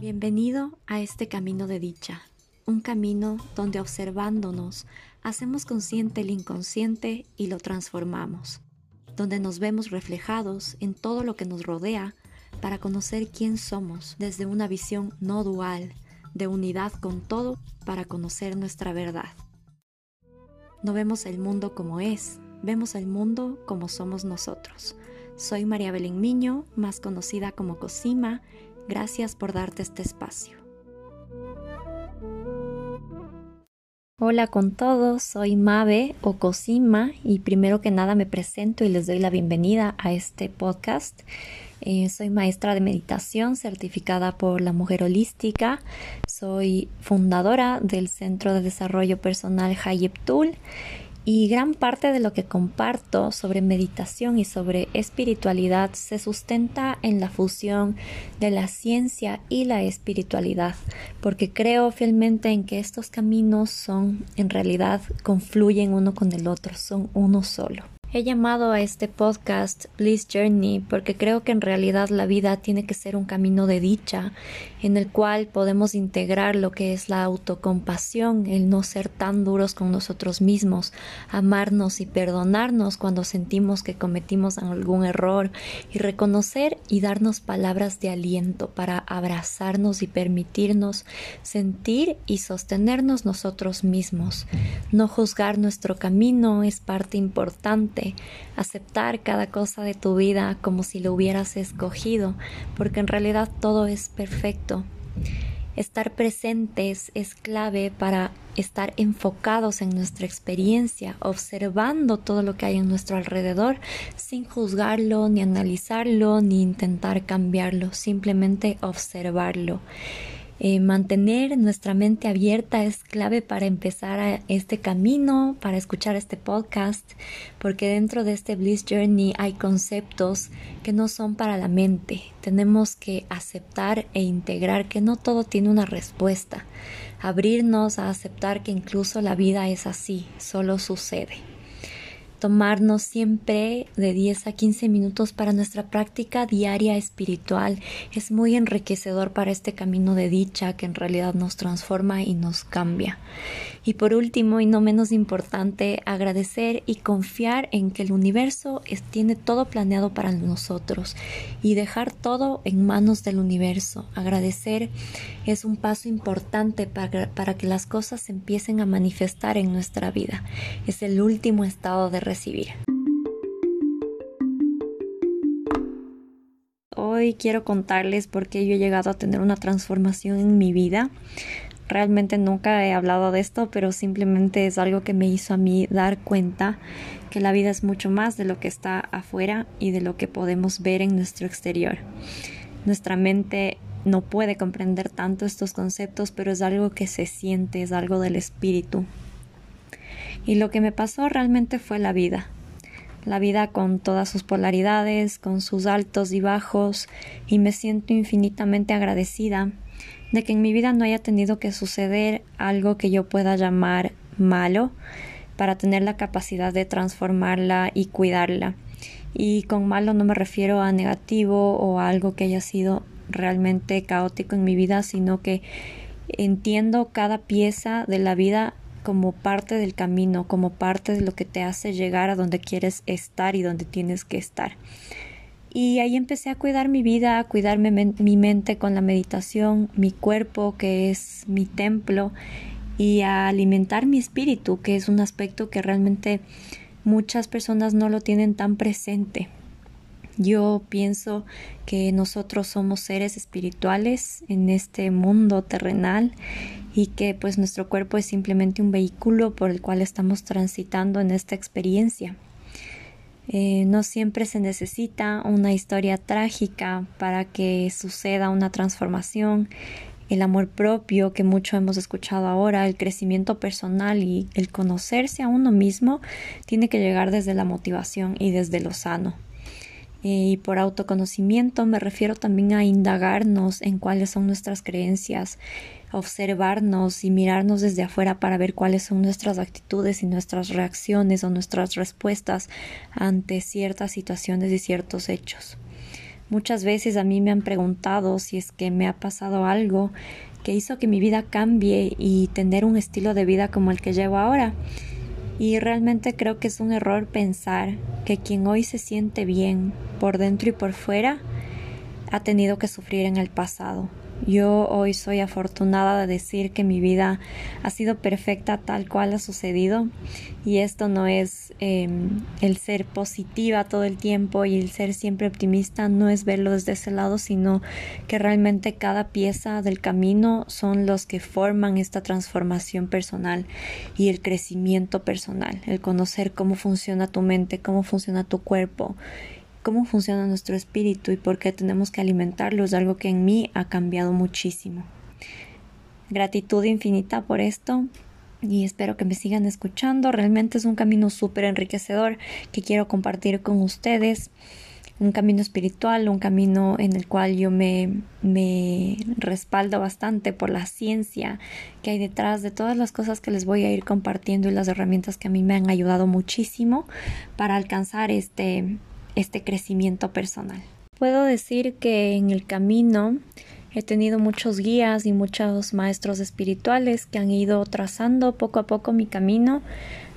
Bienvenido a este camino de dicha, un camino donde observándonos hacemos consciente el inconsciente y lo transformamos, donde nos vemos reflejados en todo lo que nos rodea para conocer quién somos desde una visión no dual, de unidad con todo para conocer nuestra verdad. No vemos el mundo como es, vemos el mundo como somos nosotros. Soy María Belén Miño, más conocida como Cosima. Gracias por darte este espacio. Hola con todos, soy Mabe o Cosima y primero que nada me presento y les doy la bienvenida a este podcast. Eh, soy maestra de meditación certificada por la Mujer Holística. Soy fundadora del Centro de Desarrollo Personal Hayep Tool y gran parte de lo que comparto sobre meditación y sobre espiritualidad se sustenta en la fusión de la ciencia y la espiritualidad, porque creo fielmente en que estos caminos son, en realidad, confluyen uno con el otro, son uno solo. He llamado a este podcast Bliss Journey porque creo que en realidad la vida tiene que ser un camino de dicha en el cual podemos integrar lo que es la autocompasión, el no ser tan duros con nosotros mismos, amarnos y perdonarnos cuando sentimos que cometimos algún error y reconocer y darnos palabras de aliento para abrazarnos y permitirnos sentir y sostenernos nosotros mismos. No juzgar nuestro camino es parte importante aceptar cada cosa de tu vida como si lo hubieras escogido, porque en realidad todo es perfecto. Estar presentes es clave para estar enfocados en nuestra experiencia, observando todo lo que hay en nuestro alrededor sin juzgarlo, ni analizarlo, ni intentar cambiarlo, simplemente observarlo. Eh, mantener nuestra mente abierta es clave para empezar a este camino, para escuchar este podcast, porque dentro de este Bliss Journey hay conceptos que no son para la mente. Tenemos que aceptar e integrar que no todo tiene una respuesta. Abrirnos a aceptar que incluso la vida es así, solo sucede tomarnos siempre de 10 a 15 minutos para nuestra práctica diaria espiritual es muy enriquecedor para este camino de dicha que en realidad nos transforma y nos cambia. Y por último y no menos importante, agradecer y confiar en que el universo tiene todo planeado para nosotros y dejar todo en manos del universo. Agradecer es un paso importante para, para que las cosas empiecen a manifestar en nuestra vida. Es el último estado de recibir. Hoy quiero contarles por qué yo he llegado a tener una transformación en mi vida. Realmente nunca he hablado de esto, pero simplemente es algo que me hizo a mí dar cuenta que la vida es mucho más de lo que está afuera y de lo que podemos ver en nuestro exterior. Nuestra mente no puede comprender tanto estos conceptos, pero es algo que se siente, es algo del espíritu. Y lo que me pasó realmente fue la vida. La vida con todas sus polaridades, con sus altos y bajos, y me siento infinitamente agradecida de que en mi vida no haya tenido que suceder algo que yo pueda llamar malo para tener la capacidad de transformarla y cuidarla. Y con malo no me refiero a negativo o a algo que haya sido realmente caótico en mi vida, sino que entiendo cada pieza de la vida como parte del camino, como parte de lo que te hace llegar a donde quieres estar y donde tienes que estar. Y ahí empecé a cuidar mi vida, a cuidar mi, mente con la meditación, mi cuerpo, que es mi templo, y a alimentar mi espíritu, que es un aspecto que realmente muchas personas no lo tienen tan presente. Yo pienso que nosotros somos seres espirituales en este mundo terrenal y que pues nuestro cuerpo es simplemente un vehículo por el cual estamos transitando en esta experiencia. Eh, no siempre se necesita una historia trágica para que suceda una transformación. El amor propio que mucho hemos escuchado ahora, el crecimiento personal y el conocerse a uno mismo tiene que llegar desde la motivación y desde lo sano. Y por autoconocimiento me refiero también a indagarnos en cuáles son nuestras creencias, observarnos y mirarnos desde afuera para ver cuáles son nuestras actitudes y nuestras reacciones o nuestras respuestas ante ciertas situaciones y ciertos hechos. Muchas veces a mí me han preguntado si es que me ha pasado algo que hizo que mi vida cambie y tener un estilo de vida como el que llevo ahora. Y realmente creo que es un error pensar que quien hoy se siente bien por dentro y por fuera ha tenido que sufrir en el pasado. Yo hoy soy afortunada de decir que mi vida ha sido perfecta tal cual ha sucedido. Y esto no es em, el ser positiva todo el tiempo y el ser siempre optimista, no es verlo desde ese lado, sino que realmente cada pieza del camino son los que forman esta transformación personal y el crecimiento personal, el conocer cómo funciona tu mente, cómo funciona tu cuerpo cómo funciona nuestro espíritu y por qué tenemos que alimentarlo es algo que en mí ha cambiado muchísimo. Gratitud infinita por esto y espero que me sigan escuchando. Realmente es un camino súper enriquecedor que quiero compartir con ustedes. Un camino espiritual, un camino en el cual yo me, me respaldo bastante por la ciencia que hay detrás de todas las cosas que les voy a ir compartiendo y las herramientas que a mí me han ayudado muchísimo para alcanzar este, este crecimiento personal. Puedo decir que en el camino he tenido muchos guías y muchos maestros espirituales que han ido trazando poco a poco mi camino.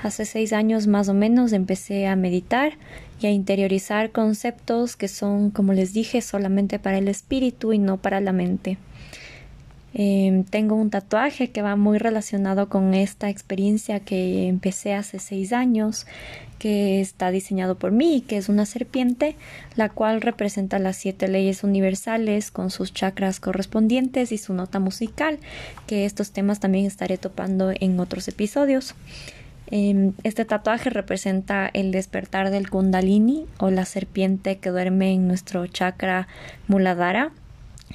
Hace seis años más o menos empecé a meditar y a interiorizar conceptos que son, como les dije, solamente para el espíritu y no para la mente. Em, tengo un tatuaje que va muy relacionado con esta experiencia que empecé hace seis años, que está diseñado por mí, que es una serpiente, la cual representa las siete leyes universales con sus chakras correspondientes y su nota musical, que estos temas también estaré topando en otros episodios. Em, este tatuaje representa el despertar del kundalini o la serpiente que duerme en nuestro chakra muladhara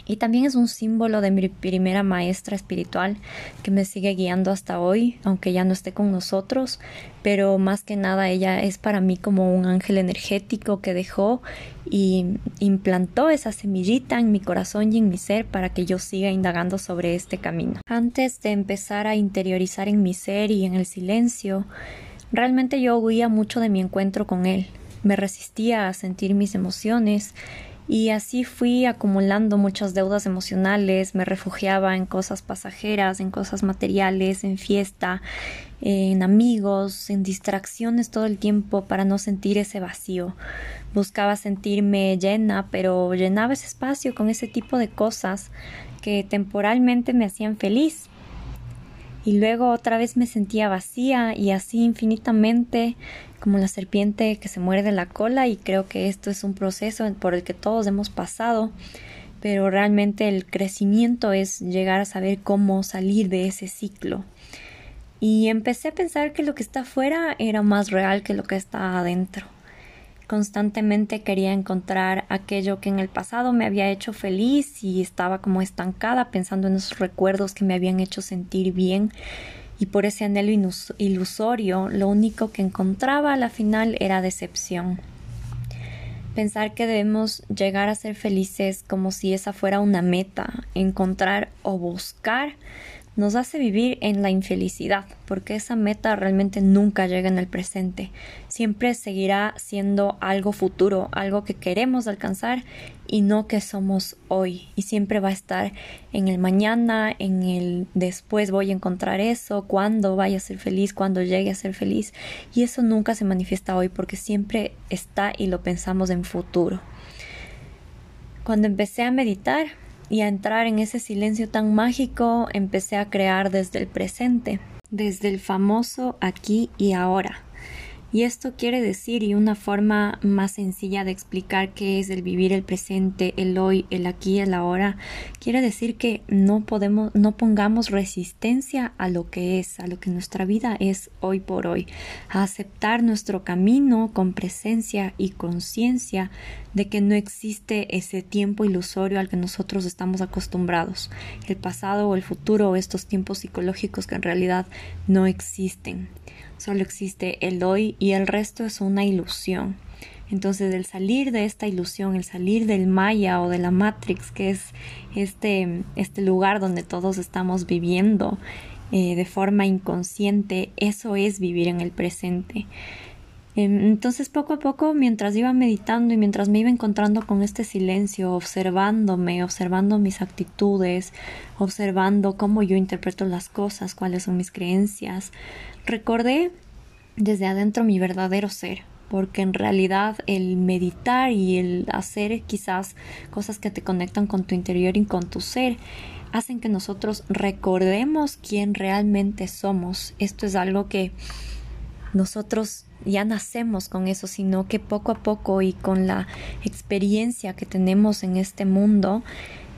y también es un símbolo de mi primera maestra espiritual que me sigue guiando hasta hoy, aunque ya no esté con nosotros, pero más que nada ella es para mí como un ángel energético que dejó y implantó esa semillita en mi corazón y en mi ser para que yo siga indagando sobre este camino. Antes de empezar a interiorizar en mi ser y en el silencio, realmente yo huía mucho de mi encuentro con él. Me resistía a sentir mis emociones y así fui acumulando muchas deudas emocionales, me refugiaba en cosas pasajeras, en cosas materiales, en fiesta, en amigos, en distracciones todo el tiempo para no sentir ese vacío. Buscaba sentirme llena, pero llenaba ese espacio con ese tipo de cosas que temporalmente me hacían feliz. Y luego otra vez me sentía vacía y así infinitamente como la serpiente que se muerde la cola y creo que esto es un proceso por el que todos hemos pasado, pero realmente el crecimiento es llegar a saber cómo salir de ese ciclo. Y empecé a pensar que lo que está afuera era más real que lo que está adentro. Constantemente quería encontrar aquello que en el pasado me había hecho feliz y estaba como estancada pensando en esos recuerdos que me habían hecho sentir bien y por ese anhelo ilusorio lo único que encontraba a la final era decepción. Pensar que debemos llegar a ser felices como si esa fuera una meta, encontrar o buscar nos hace vivir en la infelicidad, porque esa meta realmente nunca llega en el presente. Siempre seguirá siendo algo futuro, algo que queremos alcanzar y no que somos hoy. Y siempre va a estar en el mañana, en el después voy a encontrar eso, cuando vaya a ser feliz, cuando llegue a ser feliz. Y eso nunca se manifiesta hoy porque siempre está y lo pensamos en futuro. Cuando empecé a meditar, y a entrar en ese silencio tan mágico empecé a crear desde el presente, desde el famoso aquí y ahora. Y esto quiere decir, y una forma más sencilla de explicar qué es el vivir el presente, el hoy, el aquí el ahora, quiere decir que no podemos, no pongamos resistencia a lo que es, a lo que nuestra vida es hoy por hoy, a aceptar nuestro camino con presencia y conciencia de que no existe ese tiempo ilusorio al que nosotros estamos acostumbrados, el pasado o el futuro estos tiempos psicológicos que en realidad no existen solo existe el hoy y el resto es una ilusión. Entonces, el salir de esta ilusión, el salir del Maya o de la Matrix, que es este, este lugar donde todos estamos viviendo eh, de forma inconsciente, eso es vivir en el presente. Em, entonces poco a poco, mientras iba meditando y mientras me iba encontrando con este silencio, observándome, observando mis actitudes, observando cómo yo interpreto las cosas, cuáles son mis creencias, recordé desde adentro mi verdadero ser, porque en realidad el meditar y el hacer quizás cosas que te conectan con tu interior y con tu ser hacen que nosotros recordemos quién realmente somos. Esto es algo que nosotros ya nacemos con eso, sino que poco a poco y con la experiencia que tenemos en este mundo,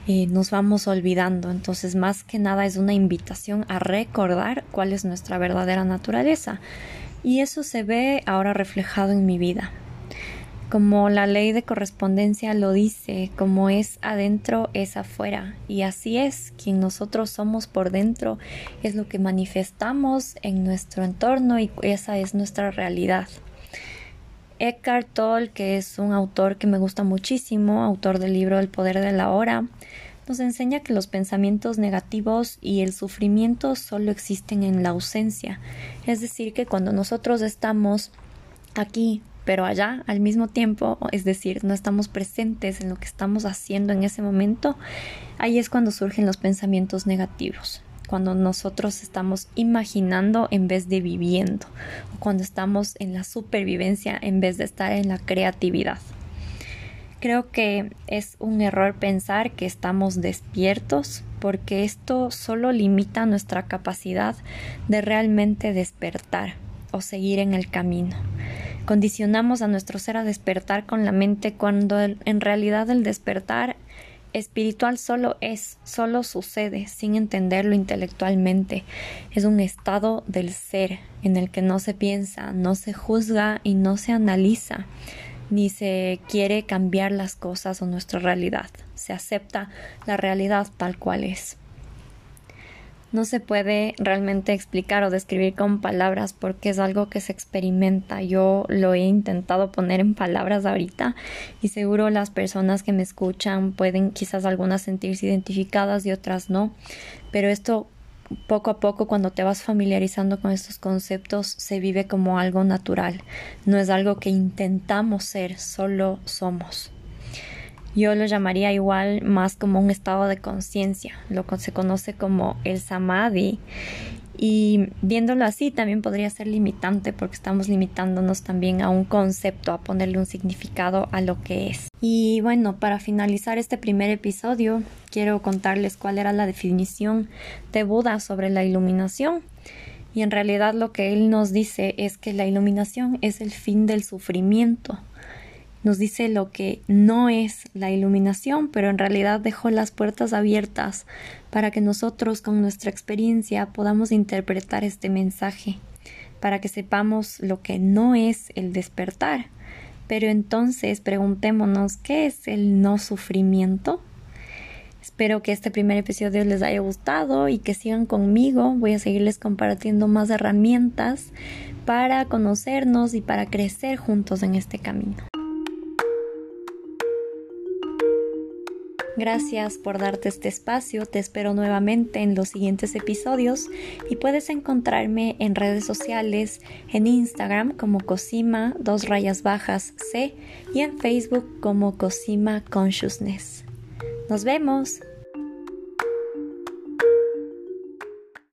eh, nos vamos olvidando. Entonces, más que nada es una invitación a recordar cuál es nuestra verdadera naturaleza. Y eso se ve ahora reflejado en mi vida. Como la ley de correspondencia lo dice, como es adentro es afuera. Y así es, quien nosotros somos por dentro es lo que manifestamos en nuestro entorno y esa es nuestra realidad. Eckhart Tolle, que es un autor que me gusta muchísimo, autor del libro El poder de la hora, nos enseña que los pensamientos negativos y el sufrimiento solo existen en la ausencia. Es decir, que cuando nosotros estamos aquí pero allá al mismo tiempo, es decir, no estamos presentes en lo que estamos haciendo en ese momento, ahí es cuando surgen los pensamientos negativos, cuando nosotros estamos imaginando en vez de viviendo, cuando estamos en la supervivencia en vez de estar en la creatividad. Creo que es un error pensar que estamos despiertos porque esto solo limita nuestra capacidad de realmente despertar o seguir en el camino. Condicionamos a nuestro ser a despertar con la mente cuando en realidad el despertar espiritual solo es, solo sucede sin entenderlo intelectualmente. Es un estado del ser en el que no se piensa, no se juzga y no se analiza ni se quiere cambiar las cosas o nuestra realidad. Se acepta la realidad tal cual es. No se puede realmente explicar o describir con palabras porque es algo que se experimenta. Yo lo he intentado poner en palabras ahorita y seguro las personas que me escuchan pueden quizás algunas sentirse identificadas y otras no. Pero esto poco a poco cuando te vas familiarizando con estos conceptos se vive como algo natural, no es algo que intentamos ser, solo somos. Yo lo llamaría igual más como un estado de conciencia, lo que se conoce como el samadhi y viéndolo así también podría ser limitante porque estamos limitándonos también a un concepto, a ponerle un significado a lo que es. Y bueno, para finalizar este primer episodio, quiero contarles cuál era la definición de Buda sobre la iluminación. Y en realidad lo que él nos dice es que la iluminación es el fin del sufrimiento nos dice lo que no es la iluminación, pero en realidad dejó las puertas abiertas para que nosotros con nuestra experiencia podamos interpretar este mensaje, para que sepamos lo que no es el despertar. Pero entonces preguntémonos qué es el no sufrimiento. Espero que este primer episodio les haya gustado y que sigan conmigo. Voy a seguirles compartiendo más herramientas para conocernos y para crecer juntos en este camino. Gracias por darte este espacio, te espero nuevamente en los siguientes episodios y puedes encontrarme en redes sociales, en Instagram como Cosima, dos rayas bajas C y en Facebook como Cosima Consciousness. Nos vemos.